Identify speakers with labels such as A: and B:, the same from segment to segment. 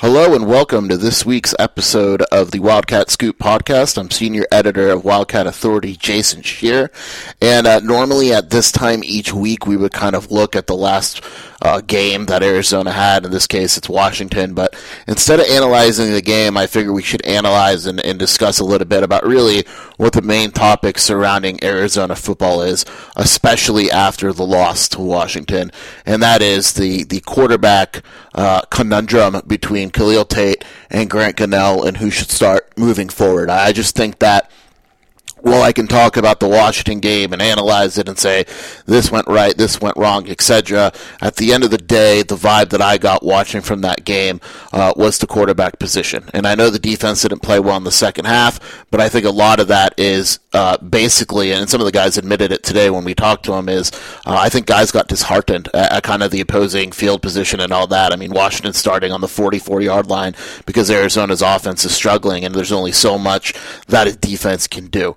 A: Hello and welcome to this week's episode of the Wildcat Scoop podcast. I'm senior editor of Wildcat Authority, Jason Scheer. And uh, normally at this time each week, we would kind of look at the last uh, game that Arizona had. In this case, it's Washington. But instead of analyzing the game, I figure we should analyze and, and discuss a little bit about really what the main topic surrounding Arizona football is, especially after the loss to Washington. And that is the, the quarterback uh, conundrum between Khalil Tate and Grant Gunnell and who should start moving forward. I just think that well, I can talk about the Washington game and analyze it and say this went right, this went wrong, etc. At the end of the day, the vibe that I got watching from that game uh, was the quarterback position. And I know the defense didn't play well in the second half, but I think a lot of that is uh, basically, and some of the guys admitted it today when we talked to them, is uh, I think guys got disheartened at, at, kind of the opposing field position and all that. I mean, Washington starting on the 44 yard line because Arizona's offense is struggling, and there's only so much that a defense can do.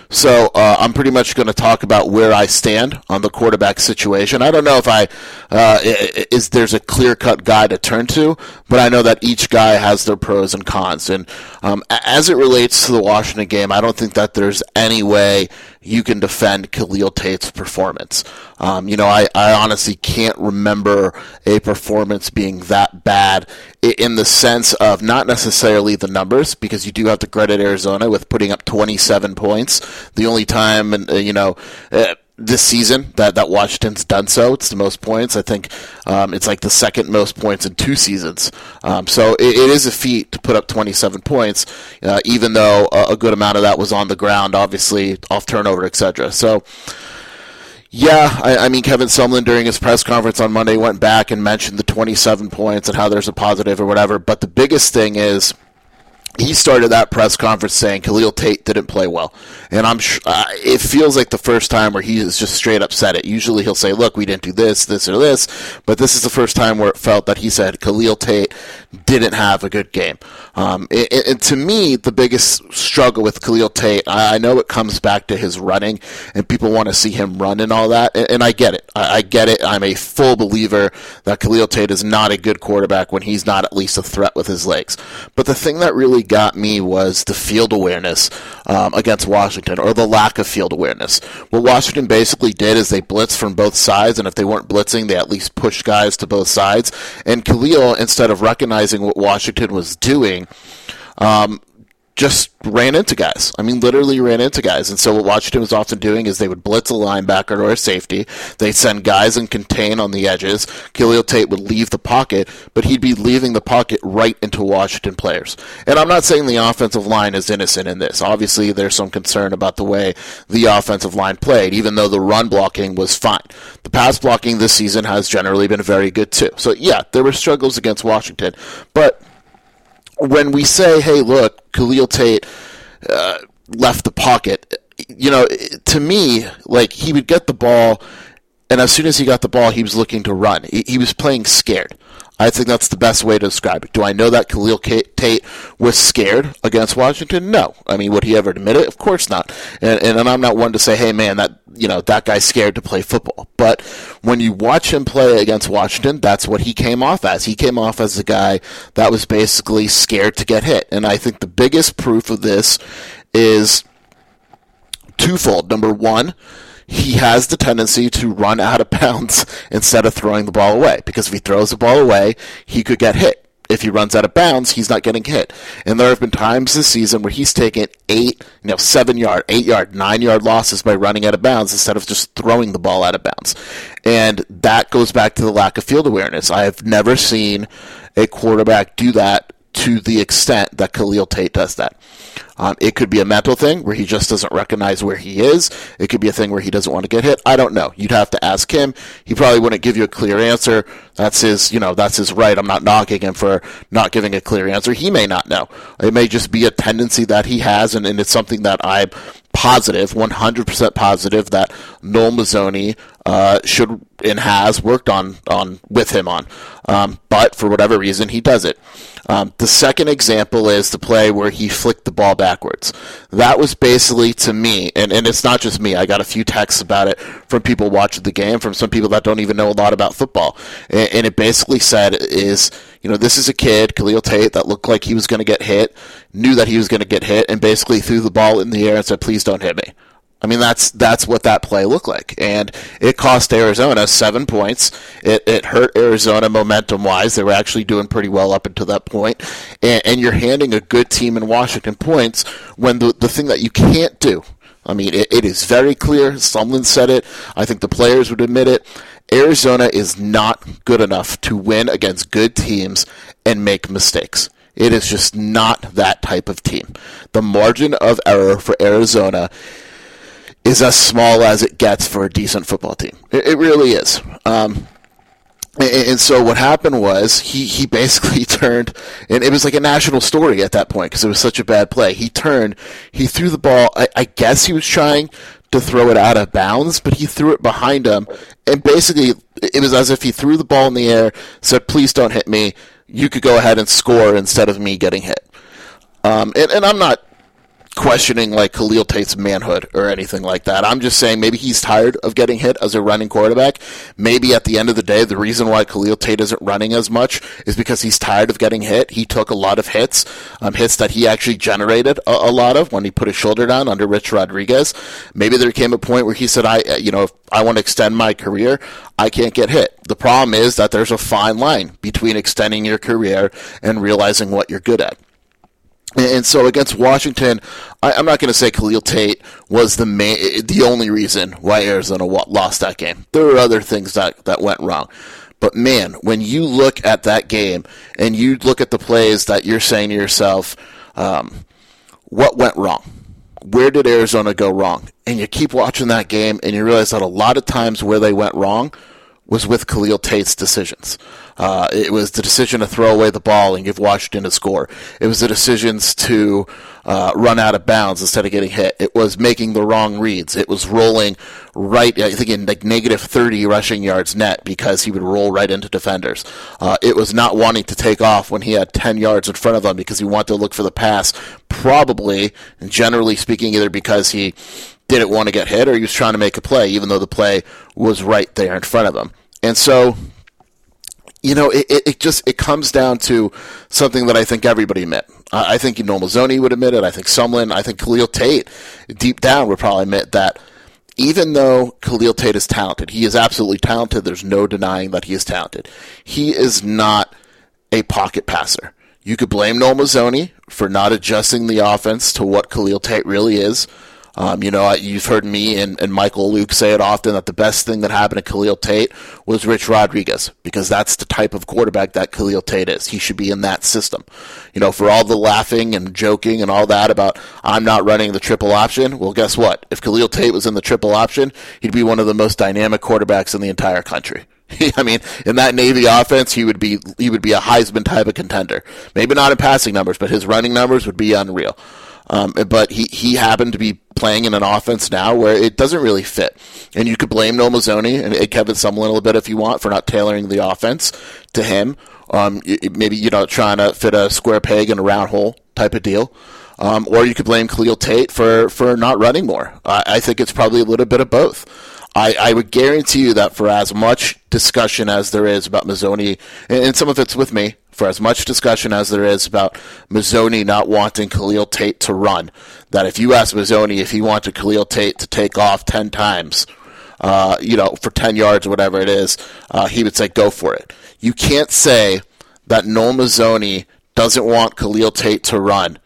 A: So uh, I'm pretty much going to talk about where I stand on the quarterback situation. I don't know if I uh, is there's a clear cut guy to turn to, but I know that each guy has their pros and cons. And um, as it relates to the Washington game, I don't think that there's any way you can defend Khalil Tate's performance. Um, you know, I, I honestly can't remember a performance being that bad in the sense of not necessarily the numbers, because you do have to credit Arizona with putting up 27 points. The only time, and uh, you know. Uh, this season that, that Washington's done so. It's the most points. I think um, it's like the second most points in two seasons. Um, so it, it is a feat to put up 27 points, uh, even though a, a, good amount of that was on the ground, obviously off turnover, etc. So. Yeah, I, I, mean Kevin Sumlin during his press conference on Monday went back and mentioned the 27 points and how there's a positive or whatever. But the biggest thing is he started that press conference saying Khalil Tate didn't play well, and I'm sh- uh, it feels like the first time where he has just straight up said it. Usually he'll say, "Look, we didn't do this, this, or this," but this is the first time where it felt that he said Khalil Tate didn't have a good game. Um, and, and, to me, the biggest struggle with Khalil Tate, I, I, know it comes back to his running, and people want to see him run and all that, and, and I get it. I, I get it. I'm a full believer that Khalil Tate is not a good quarterback when he's not at least a threat with his legs. But the thing that really got me was the field awareness um, against Washington, or the lack of field awareness. What Washington basically did is they blitzed from both sides, and if they weren't blitzing, they at least pushed guys to both sides. And Khalil, instead of recognizing what Washington was doing, um, just ran into guys. I mean, literally ran into guys. And so what Washington was often doing is they would blitz a linebacker or a safety. They'd send guys and contain on the edges. Khalil Tate would leave the pocket, but he'd be leaving the pocket right into Washington players. And I'm not saying the offensive line is innocent in this. Obviously, there's some concern about the way the offensive line played, even though the run blocking was fine. The pass blocking this season has generally been very good too. So yeah, there were struggles against Washington, but when we say, "Hey, look, Khalil Tate uh, left the pocket," you know, to me, like he would get the ball, and as soon as he got the ball, he was looking to run. He, he was playing scared. I think that's the best way to describe it. Do I know that Khalil Tate was scared against Washington? No. I mean, would he ever admit it? Of course not. And, and I'm not one to say, hey, man, that you know that guy's scared to play football. But when you watch him play against Washington, that's what he came off as. He came off as a guy that was basically scared to get hit. And I think the biggest proof of this is twofold. Number one he has the tendency to run out of bounds instead of throwing the ball away. Because if he throws the ball away, he could get hit. If he runs out of bounds, he's not getting hit. And there have been times this season where he's taken eight, you know, seven yard, eight yard, nine yard losses by running out of bounds instead of just throwing the ball out of bounds. And that goes back to the lack of field awareness. I have never seen a quarterback do that to the extent that Khalil Tate does that. Um, it could be a mental thing where he just doesn't recognize where he is. It could be a thing where he doesn't want to get hit. I don't know. You'd have to ask him. He probably wouldn't give you a clear answer. That's his, you know, that's his right. I'm not knocking him for not giving a clear answer. He may not know. It may just be a tendency that he has, and, and it's something that I'm positive, 100% positive that Noel Mazzone uh, should and has worked on on with him on, um, but for whatever reason he does it. Um, the second example is the play where he flicked the ball backwards. That was basically to me, and, and it's not just me. I got a few texts about it from people watching the game, from some people that don't even know a lot about football, and, and it basically said is you know this is a kid Khalil Tate that looked like he was going to get hit, knew that he was going to get hit, and basically threw the ball in the air and said, "Please don't hit me." I mean, that's that's what that play looked like, and it cost Arizona seven points. It, it hurt Arizona momentum wise. They were actually doing pretty well up until that point, and, and you're handing a good team in Washington points when the the thing that you can't do. I mean, it, it is very clear. Sumlin said it. I think the players would admit it. Arizona is not good enough to win against good teams and make mistakes. It is just not that type of team. The margin of error for Arizona is as small as it gets for a decent football team. It, it really is. Um, and, and, so what happened was he, he basically turned, and it was like a national story at that point because it was such a bad play. He turned, he threw the ball. I, I guess he was trying to throw it out of bounds, but he threw it behind him, and basically it was as if he threw the ball in the air, said, "Please don't hit me. You could go ahead and score instead of me getting hit." Um, and, and I'm not questioning like Khalil Tate's manhood or anything like that. I'm just saying maybe he's tired of getting hit as a running quarterback. Maybe at the end of the day, the reason why Khalil Tate isn't running as much is because he's tired of getting hit. He took a lot of hits, um, hits that he actually generated a, a, lot of when he put his shoulder down under Rich Rodriguez. Maybe there came a point where he said, "I, uh, you know, I want to extend my career, I can't get hit." The problem is that there's a fine line between extending your career and realizing what you're good at. And so against Washington, I, am not going to say Khalil Tate was the main, the only reason why Arizona lost that game. There were other things that, that went wrong. But man, when you look at that game and you look at the plays that you're saying to yourself, um, what went wrong? Where did Arizona go wrong? And you keep watching that game and you realize that a lot of times where they went wrong was with Khalil Tate's decisions. Uh, it was the decision to throw away the ball and give Washington a score. It was the decisions to uh, run out of bounds instead of getting hit. It was making the wrong reads. It was rolling right, I think in like negative 30 rushing yards net because he would roll right into defenders. Uh, it was not wanting to take off when he had 10 yards in front of him because he wanted to look for the pass, probably, generally speaking, either because he didn't want to get hit or he was trying to make a play, even though the play was right there in front of him. And so you know, it, it just it comes down to something that I think everybody admit. I, I think Noel Mazzone would admit it. I think Sumlin, I think Khalil Tate, deep down, would probably admit that even though Khalil Tate is talented, he is absolutely talented. There's no denying that he is talented. He is not a pocket passer. You could blame Noel Mazzone for not adjusting the offense to what Khalil Tate really is. Um, you know, you've heard me and, and Michael Luke say it often that the best thing that happened to Khalil Tate was Rich Rodriguez because that's the type of quarterback that Khalil Tate is. He should be in that system. You know, for all the laughing and joking and all that about I'm not running the triple option, well, guess what? If Khalil Tate was in the triple option, he'd be one of the most dynamic quarterbacks in the entire country. I mean, in that Navy offense, he would be he would be a Heisman type of contender. Maybe not in passing numbers, but his running numbers would be unreal. Um, but he, he happened to be playing in an offense now where it doesn't really fit. And you could blame Noel Mazzone and Kevin Sumlin a little bit if you want for not tailoring the offense to him. Um, maybe, you know, trying to fit a square peg in a round hole type of deal. Um, or you could blame Khalil Tate for, for not running more. I think it's probably a little bit of both. I, I would guarantee you that for as much discussion as there is about Mazzone, and some of it's with me, for as much discussion as there is about Mazzone not wanting Khalil Tate to run, that if you ask Mazzone if he wanted Khalil Tate to take off 10 times, uh, you know, for 10 yards or whatever it is, uh, he would say, go for it. You can't say that Noel Mazzone doesn't want Khalil Tate to run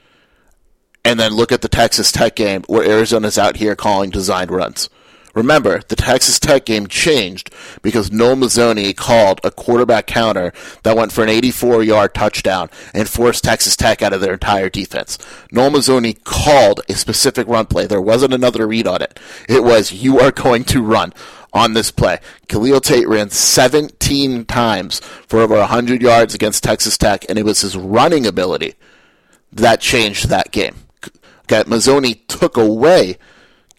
A: and then look at the Texas Tech game where Arizona's out here calling designed runs. Remember, the Texas Tech game changed because Noel Mazzone called a quarterback counter that went for an 84-yard touchdown and forced Texas Tech out of their entire defense. Noel Mazzone called a specific run play. There wasn't another read on it. It was, you are going to run on this play. Khalil Tate ran 17 times for over 100 yards against Texas Tech, and it was his running ability that changed that game. Okay, Mazzone took away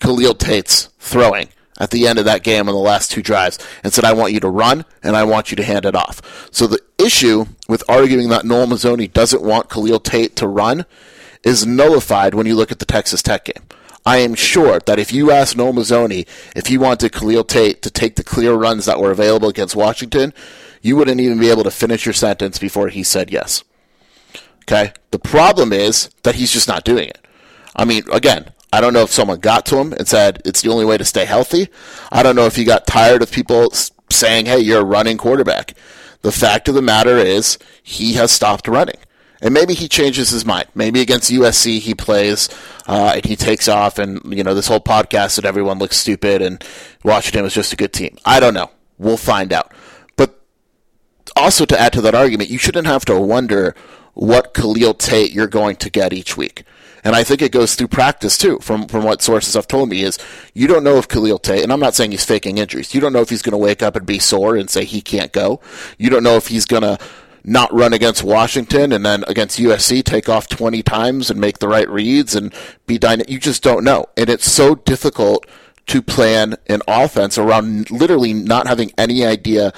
A: Khalil Tate's throwing at the end of that game on the last two drives and said, I want you to run and I want you to hand it off. So the issue with arguing that Noel Mazzone doesn't want Khalil Tate to run is nullified when you look at the Texas Tech game. I am sure that if you asked Noel Mazzone if he wanted Khalil Tate to take the clear runs that were available against Washington, you wouldn't even be able to finish your sentence before he said yes. Okay? The problem is that he's just not doing it. I mean, again, I don't know if someone got to him and said it's the only way to stay healthy. I don't know if he got tired of people saying, hey, you're a running quarterback. The fact of the matter is, he has stopped running. And maybe he changes his mind. Maybe against USC he plays uh, and he takes off, and you know this whole podcast that everyone looks stupid and Washington was just a good team. I don't know. We'll find out. But also to add to that argument, you shouldn't have to wonder what Khalil Tate you're going to get each week. And I think it goes through practice too, from, from what sources have told me, is you don't know if Khalil Tate, and I'm not saying he's faking injuries, you don't know if he's going to wake up and be sore and say he can't go. You don't know if he's going to not run against Washington and then against USC take off 20 times and make the right reads and be dynamic. You just don't know. And it's so difficult to plan an offense around literally not having any idea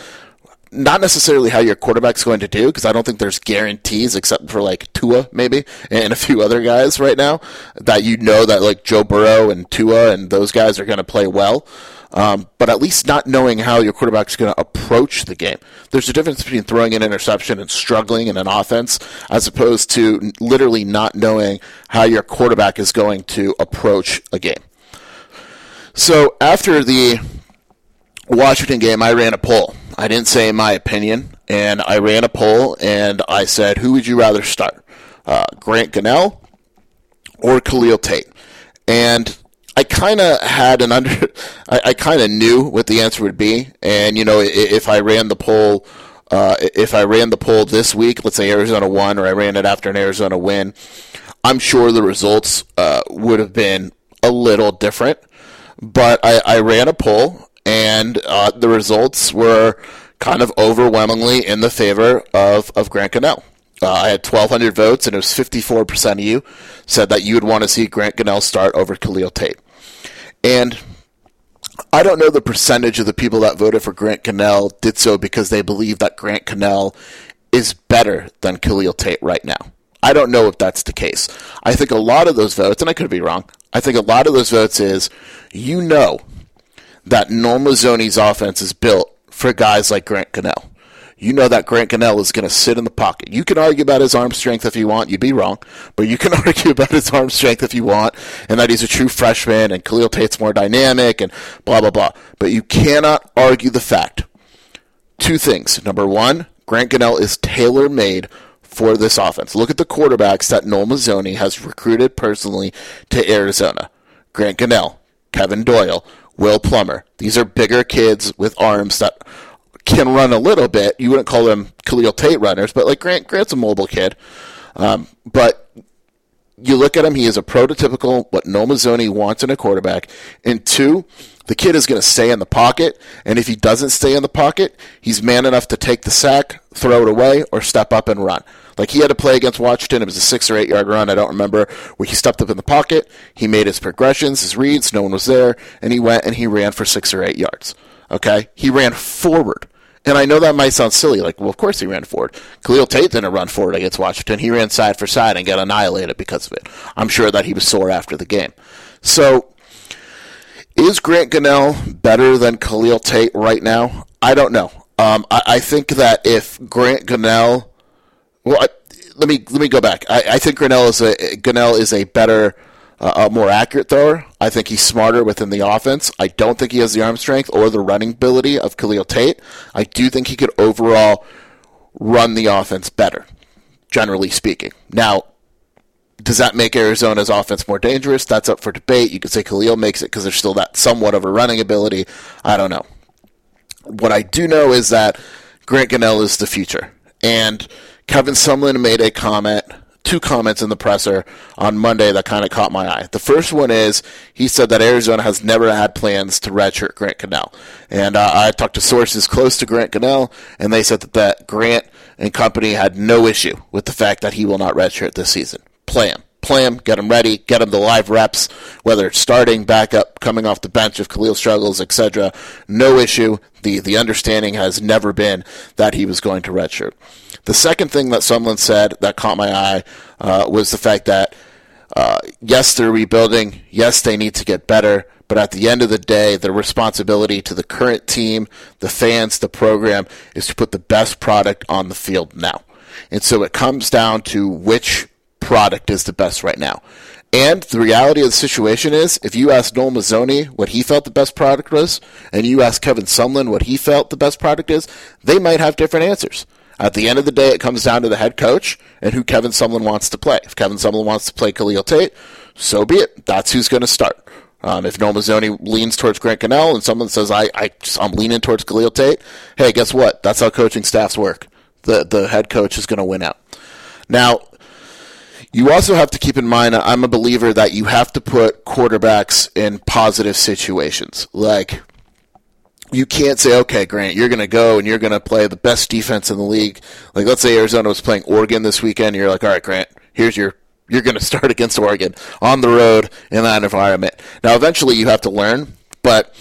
A: not necessarily how your quarterback's going to do because I don't think there's guarantees except for like Tua maybe and a few other guys right now that you know that like Joe Burrow and Tua and those guys are going to play well. Um, but at least not knowing how your quarterback's going to approach the game. There's a difference between throwing an interception and struggling in an offense as opposed to literally not knowing how your quarterback is going to approach a game. So after the Washington game, I ran a poll. I didn't say my opinion, and I ran a poll and I said, who would you rather start, uh, Grant Gunnell or Khalil Tate? And I kind of had an under, I, I kind of knew what the answer would be, and you know, if I ran the poll. Uh, if I ran the poll this week, let's say Arizona won, or I ran it after an Arizona win, I'm sure the results uh, would have been a little different. But I, I ran a poll and uh, the results were kind of overwhelmingly in the favor of, of Grant Gunnell. Uh, I had 1,200 votes, and it was 54% of you said that you would want to see Grant Gunnell start over Khalil Tate. And I don't know the percentage of the people that voted for Grant Gunnell did so because they believe that Grant Gunnell is better than Khalil Tate right now. I don't know if that's the case. I think a lot of those votes, and I could be wrong, I think a lot of those votes is you know that Noel Mazzone's offense is built for guys like Grant Gunnell. You know that Grant Gunnell is going to sit in the pocket. You can argue about his arm strength if you want. You'd be wrong. But you can argue about his arm strength if you want, and that he's a true freshman, and Khalil Tate's more dynamic, and blah, blah, blah. But you cannot argue the fact. Two things. Number one, Grant Gunnell is tailor made for this offense. Look at the quarterbacks that Noel Mazzone has recruited personally to Arizona. Grant Gunnell, Kevin Doyle, Will Plummer. These are bigger kids with arms that can run a little bit. You wouldn't call them Khalil Tate runners, but like Grant, Grant's a mobile kid. Um, but you look at him, he is a prototypical what Noel Mazzone wants in a quarterback. And two, the kid is going to stay in the pocket, and if he doesn't stay in the pocket, he's man enough to take the sack, throw it away, or step up and run. Like he had to play against Washington. It was a six or eight yard run. I don't remember where he stepped up in the pocket. He made his progressions, his reads. No one was there, and he went and he ran for six or eight yards. Okay, he ran forward. And I know that might sound silly, like, well, of course he ran forward. Khalil Tate didn't run forward against Washington. He ran side for side and got annihilated because of it. I'm sure that he was sore after the game. So, is Grant Gunnell better than Khalil Tate right now? I don't know. Um, I, I, think that if Grant Gunnell well, I, let me let me go back. I, I think Gunnell is a Gunnell is a better, uh, a more accurate thrower. I think he's smarter within the offense. I don't think he has the arm strength or the running ability of Khalil Tate. I do think he could overall run the offense better, generally speaking. Now, does that make Arizona's offense more dangerous? That's up for debate. You could say Khalil makes it because there's still that somewhat of a running ability. I don't know. What I do know is that Grant Gunnell is the future. And Kevin Sumlin made a comment, two comments in the presser on Monday that kind of caught my eye. The first one is he said that Arizona has never had plans to redshirt Grant Gunnell. And uh, I talked to sources close to Grant Gunnell, and they said that, that Grant and company had no issue with the fact that he will not redshirt this season. Play him play him, get him ready, get him the live reps, whether it's starting, backup, coming off the bench if Khalil struggles, etc. No issue. The the understanding has never been that he was going to redshirt. The second thing that Sumlin said that caught my eye uh, was the fact that uh, yes, they're rebuilding. Yes, they need to get better. But at the end of the day, the responsibility to the current team, the fans, the program is to put the best product on the field now. And so it comes down to which product is the best right now. And the reality of the situation is, if you ask Noel Mazzone what he felt the best product was, and you ask Kevin Sumlin what he felt the best product is, they might have different answers. At the end of the day, it comes down to the head coach and who Kevin Sumlin wants to play. If Kevin Sumlin wants to play Khalil Tate, so be it. That's who's going to start. Um, if Noel Mazzone leans towards Grant Gunnell and someone says, I, I, I'm leaning towards Khalil Tate, hey, guess what? That's how coaching staffs work. The, the head coach is going to win out. Now, you also have to keep in mind, I'm a believer that you have to put quarterbacks in positive situations. Like, you can't say, okay, Grant, you're going to go and you're going to play the best defense in the league. Like, let's say Arizona was playing Oregon this weekend. you're like, all right, Grant, here's your, you're going to start against Oregon on the road in that environment. Now, eventually you have to learn, but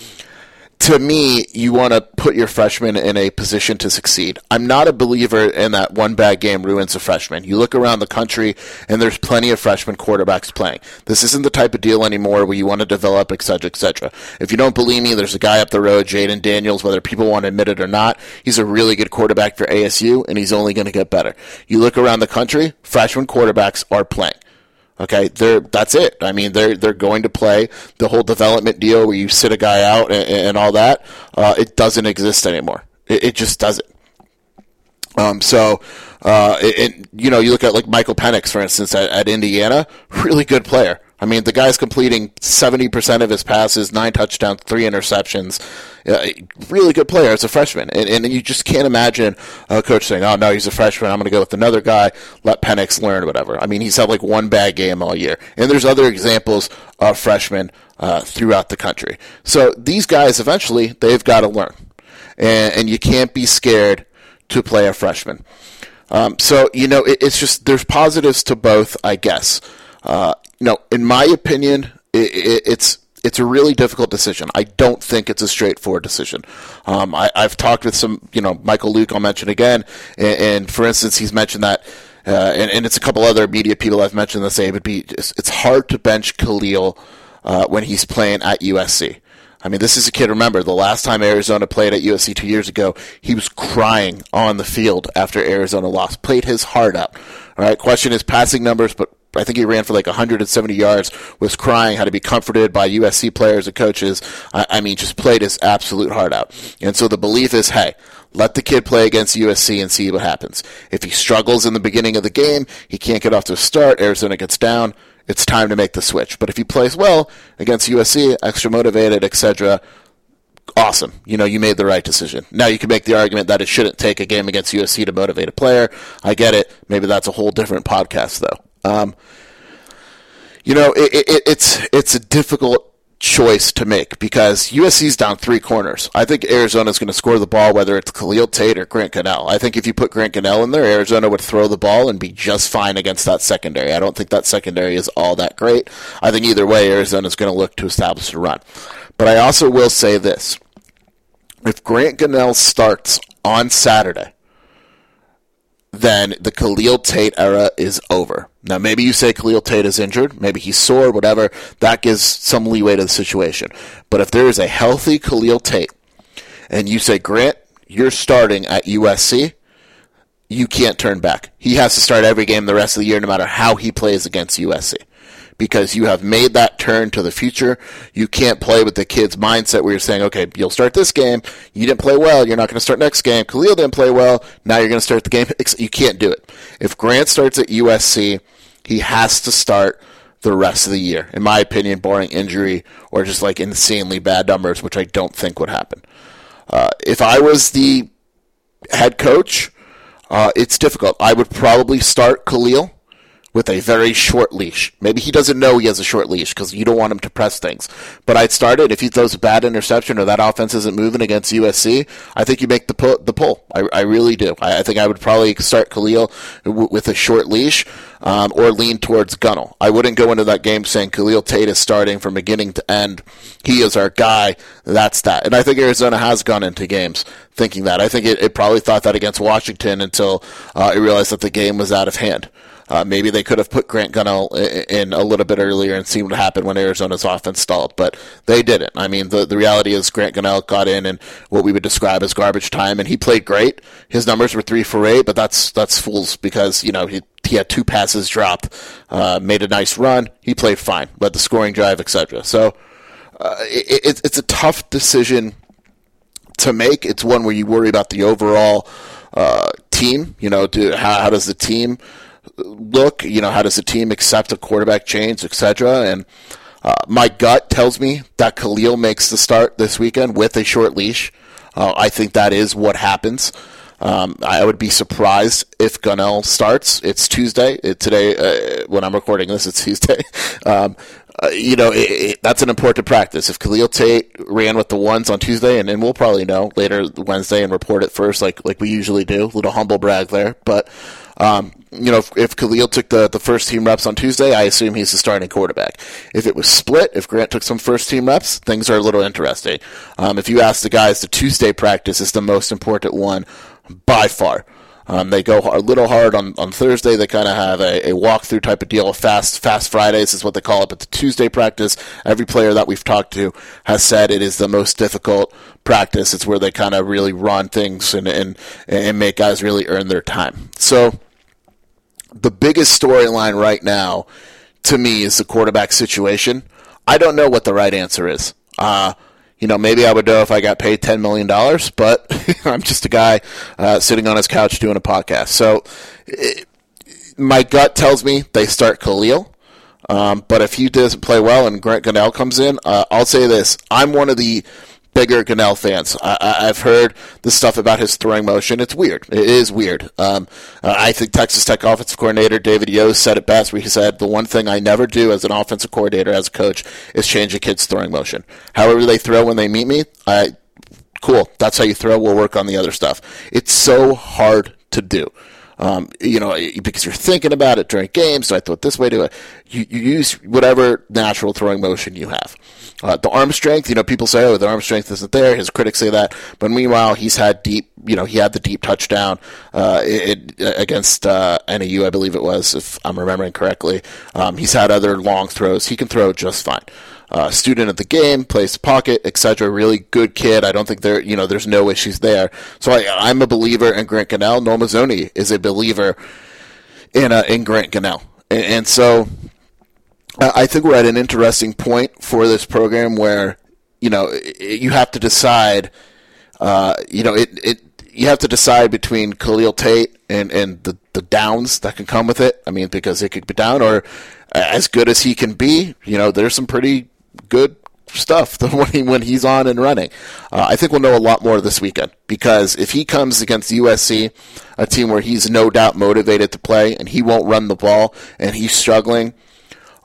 A: to me, you want to put your freshman in a position to succeed. I'm not a believer in that one bad game ruins a freshman. You look around the country, and there's plenty of freshman quarterbacks playing. This isn't the type of deal anymore where you want to develop, et cetera, et cetera. If you don't believe me, there's a guy up the road, Jayden Daniels, whether people want to admit it or not. He's a really good quarterback for ASU, and he's only going to get better. You look around the country, freshman quarterbacks are playing. Okay, they're that's it. I mean, they're they're going to play the whole development deal where you sit a guy out and, and all that. Uh, it doesn't exist anymore. It, it just doesn't. Um, so, uh, it, it, you know, you look at like Michael Penix, for instance, at, at Indiana, really good player. I mean, the guy's completing 70% of his passes, nine touchdowns, three interceptions. Uh, really good player as a freshman. And, and you just can't imagine a coach saying, oh, no, he's a freshman. I'm going to go with another guy, let Penix learn, whatever. I mean, he's had like one bad game all year. And there's other examples of freshmen uh, throughout the country. So these guys, eventually, they've got to learn. And, and you can't be scared to play a freshman. Um, so, you know, it, it's just, there's positives to both, I guess. Uh, you know, in my opinion, it, it, it's it's a really difficult decision. I don't think it's a straightforward decision. Um, I, have talked with some, you know, Michael Luke. I'll mention again, and, and for instance, he's mentioned that, uh, and, and, it's a couple other media people I've mentioned the same. it would be it's, it's hard to bench Khalil uh, when he's playing at USC. I mean, this is a kid. Remember, the last time Arizona played at USC two years ago, he was crying on the field after Arizona lost. Played his heart out. All right. Question is passing numbers, but I think he ran for like 170 yards, was crying, had to be comforted by USC players and coaches. I, I mean, just played his absolute heart out. And so the belief is, hey, let the kid play against USC and see what happens. If he struggles in the beginning of the game, he can't get off to a start, Arizona gets down, it's time to make the switch. But if he plays well against USC, extra motivated, etc., awesome. You know, you made the right decision. Now you can make the argument that it shouldn't take a game against USC to motivate a player. I get it. Maybe that's a whole different podcast, though. Um, you know, it, it, it's it's a difficult choice to make because USC's down three corners. I think Arizona's going to score the ball whether it's Khalil Tate or Grant Gunnell. I think if you put Grant Gunnell in there, Arizona would throw the ball and be just fine against that secondary. I don't think that secondary is all that great. I think either way, Arizona's going to look to establish a run. But I also will say this. If Grant Gunnell starts on Saturday, then the Khalil Tate era is over. Now, maybe you say Khalil Tate is injured, maybe he's sore, whatever. That gives some leeway to the situation. But if there is a healthy Khalil Tate, and you say, Grant, you're starting at USC, you can't turn back. He has to start every game the rest of the year, no matter how he plays against USC because you have made that turn to the future. You can't play with the kid's mindset where you're saying, okay, you'll start this game. You didn't play well. You're not going to start next game. Khalil didn't play well. Now you're going to start the game. You can't do it. If Grant starts at USC, he has to start the rest of the year, in my opinion, barring injury or just like insanely bad numbers, which I don't think would happen. Uh, if I was the head coach, uh, it's difficult. I would probably start Khalil with a very short leash. Maybe he doesn't know he has a short leash because you don't want him to press things. But I'd start it if he throws a bad interception or that offense isn't moving against USC. I think you make the pull. The pull. I, I really do. I, I, think I would probably start Khalil w- with a short leash um, or lean towards Gunnell. I wouldn't go into that game saying Khalil Tate is starting from beginning to end. He is our guy. That's that. And I think Arizona has gone into games thinking that. I think it, it probably thought that against Washington until uh, it realized that the game was out of hand. Uh, maybe they could have put Grant Gunnell in a little bit earlier and seen what happened when Arizona's offense stalled, but they didn't. I mean, the, the reality is Grant Gunnell got in in what we would describe as garbage time, and he played great. His numbers were three for eight, but that's that's fools because you know he he had two passes dropped, uh, made a nice run. He played fine, led the scoring drive, etc. So uh, it, it's a tough decision to make. It's one where you worry about the overall uh, team. You know, do, how, how does the team look? You know, how does the team accept a quarterback change, etc. And uh, my gut tells me that Khalil makes the start this weekend with a short leash. Uh, I think that is what happens. Um, I would be surprised if Gunnell starts. It's Tuesday. It, today, uh, when I'm recording this, it's Tuesday. Um, uh, you know, it, it, that's an important practice. If Khalil Tate ran with the ones on Tuesday, and, and we'll probably know later Wednesday and report it first, like like we usually do. A little humble brag there, but um, you know, if, if, Khalil took the, the first team reps on Tuesday, I assume he's the starting quarterback. If it was split, if Grant took some first team reps, things are a little interesting. Um, if you ask the guys, the Tuesday practice is the most important one by far. Um, they go a little hard on, on Thursday. They kind of have a, a walkthrough type of deal. Fast Fast Fridays is what they call it. But the Tuesday practice, every player that we've talked to has said it is the most difficult practice. It's where they kind of really run things and, and and make guys really earn their time. So the biggest storyline right now to me is the quarterback situation. I don't know what the right answer is. Uh, you know, maybe I would know if I got paid $10 million, but I'm just a guy uh, sitting on his couch doing a podcast. So it, my gut tells me they start Khalil. Um, but if he doesn't play well and Grant Gunnell comes in, uh, I'll say this. I'm one of the bigger Gunnell fans. I, have heard the stuff about his throwing motion. It's weird. It is weird. Um, uh, I think Texas Tech offensive coordinator David Yost said it best, where he said, "The one thing I never do as an offensive coordinator, as a coach, is change a kid's throwing motion. However they throw when they meet me, I cool. That's how you throw. We'll work on the other stuff. It's so hard to do." Um, you know, because you're thinking about it during games. So I thought this way to it. You, you use whatever natural throwing motion you have. Uh, the arm strength, you know, people say, oh, the arm strength isn't there. His critics say that, but meanwhile, he's had deep, you know, he had the deep touchdown uh, it, it, against uh, NAU, I believe it was, if I'm remembering correctly. Um, he's had other long throws. He can throw just fine. Uh, student of the game, plays pocket, etc. Really good kid. I don't think there, you know, there's no issues there. So I, am a believer in Grant Gunnell. Noel Mazzone is a believer in uh, in Grant Gunnell, and, and so I think we're at an interesting point for this program where you know you have to decide. Uh, you know, it, it you have to decide between Khalil Tate and, and the, the downs that can come with it. I mean, because it could be down, or as good as he can be, you know, there's some pretty good stuff when, he, when he's on and running. Uh, I think we'll know a lot more this weekend because if he comes against USC, a team where he's no doubt motivated to play and he won't run the ball and he's struggling –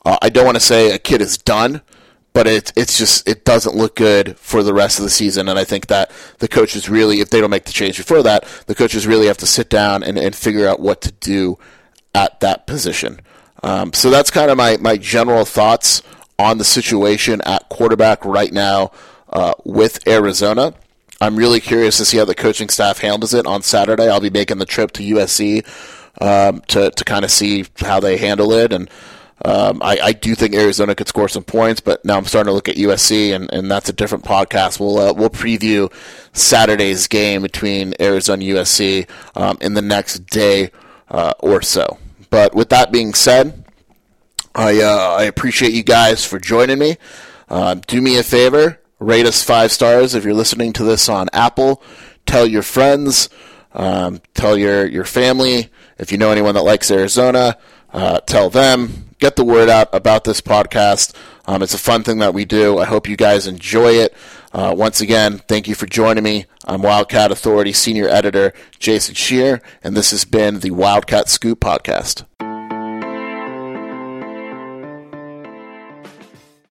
A: uh, I don't want to say a kid is done, but it's it's just it doesn't look good for the rest of the season. And I think that the coaches really, if they don't make the change before that, the coaches really have to sit down and, and figure out what to do at that position. Um, so that's kind of my, my general thoughts on the situation at quarterback right now uh, with Arizona. I'm really curious to see how the coaching staff handles it on Saturday. I'll be making the trip to USC um, to to kind of see how they handle it and um, I, I, do think Arizona could score some points, but now I'm starting to look at USC, and, and that's a different podcast. We'll uh, we'll preview Saturday's game between Arizona USC um, in the next day uh, or so. But with that being said, I uh, I appreciate you guys for joining me. Uh, do me a favor, rate us five stars if you're listening to this on Apple. Tell your friends, um, tell your your family. If you know anyone that likes Arizona, uh, tell them get the word out about this podcast. Um, it's a fun thing that we do. I hope you guys enjoy it. Uh, once again, thank you for joining me. I'm Wildcat Authority Senior Editor Jason Scheer, and this has been the Wildcat Scoop Podcast.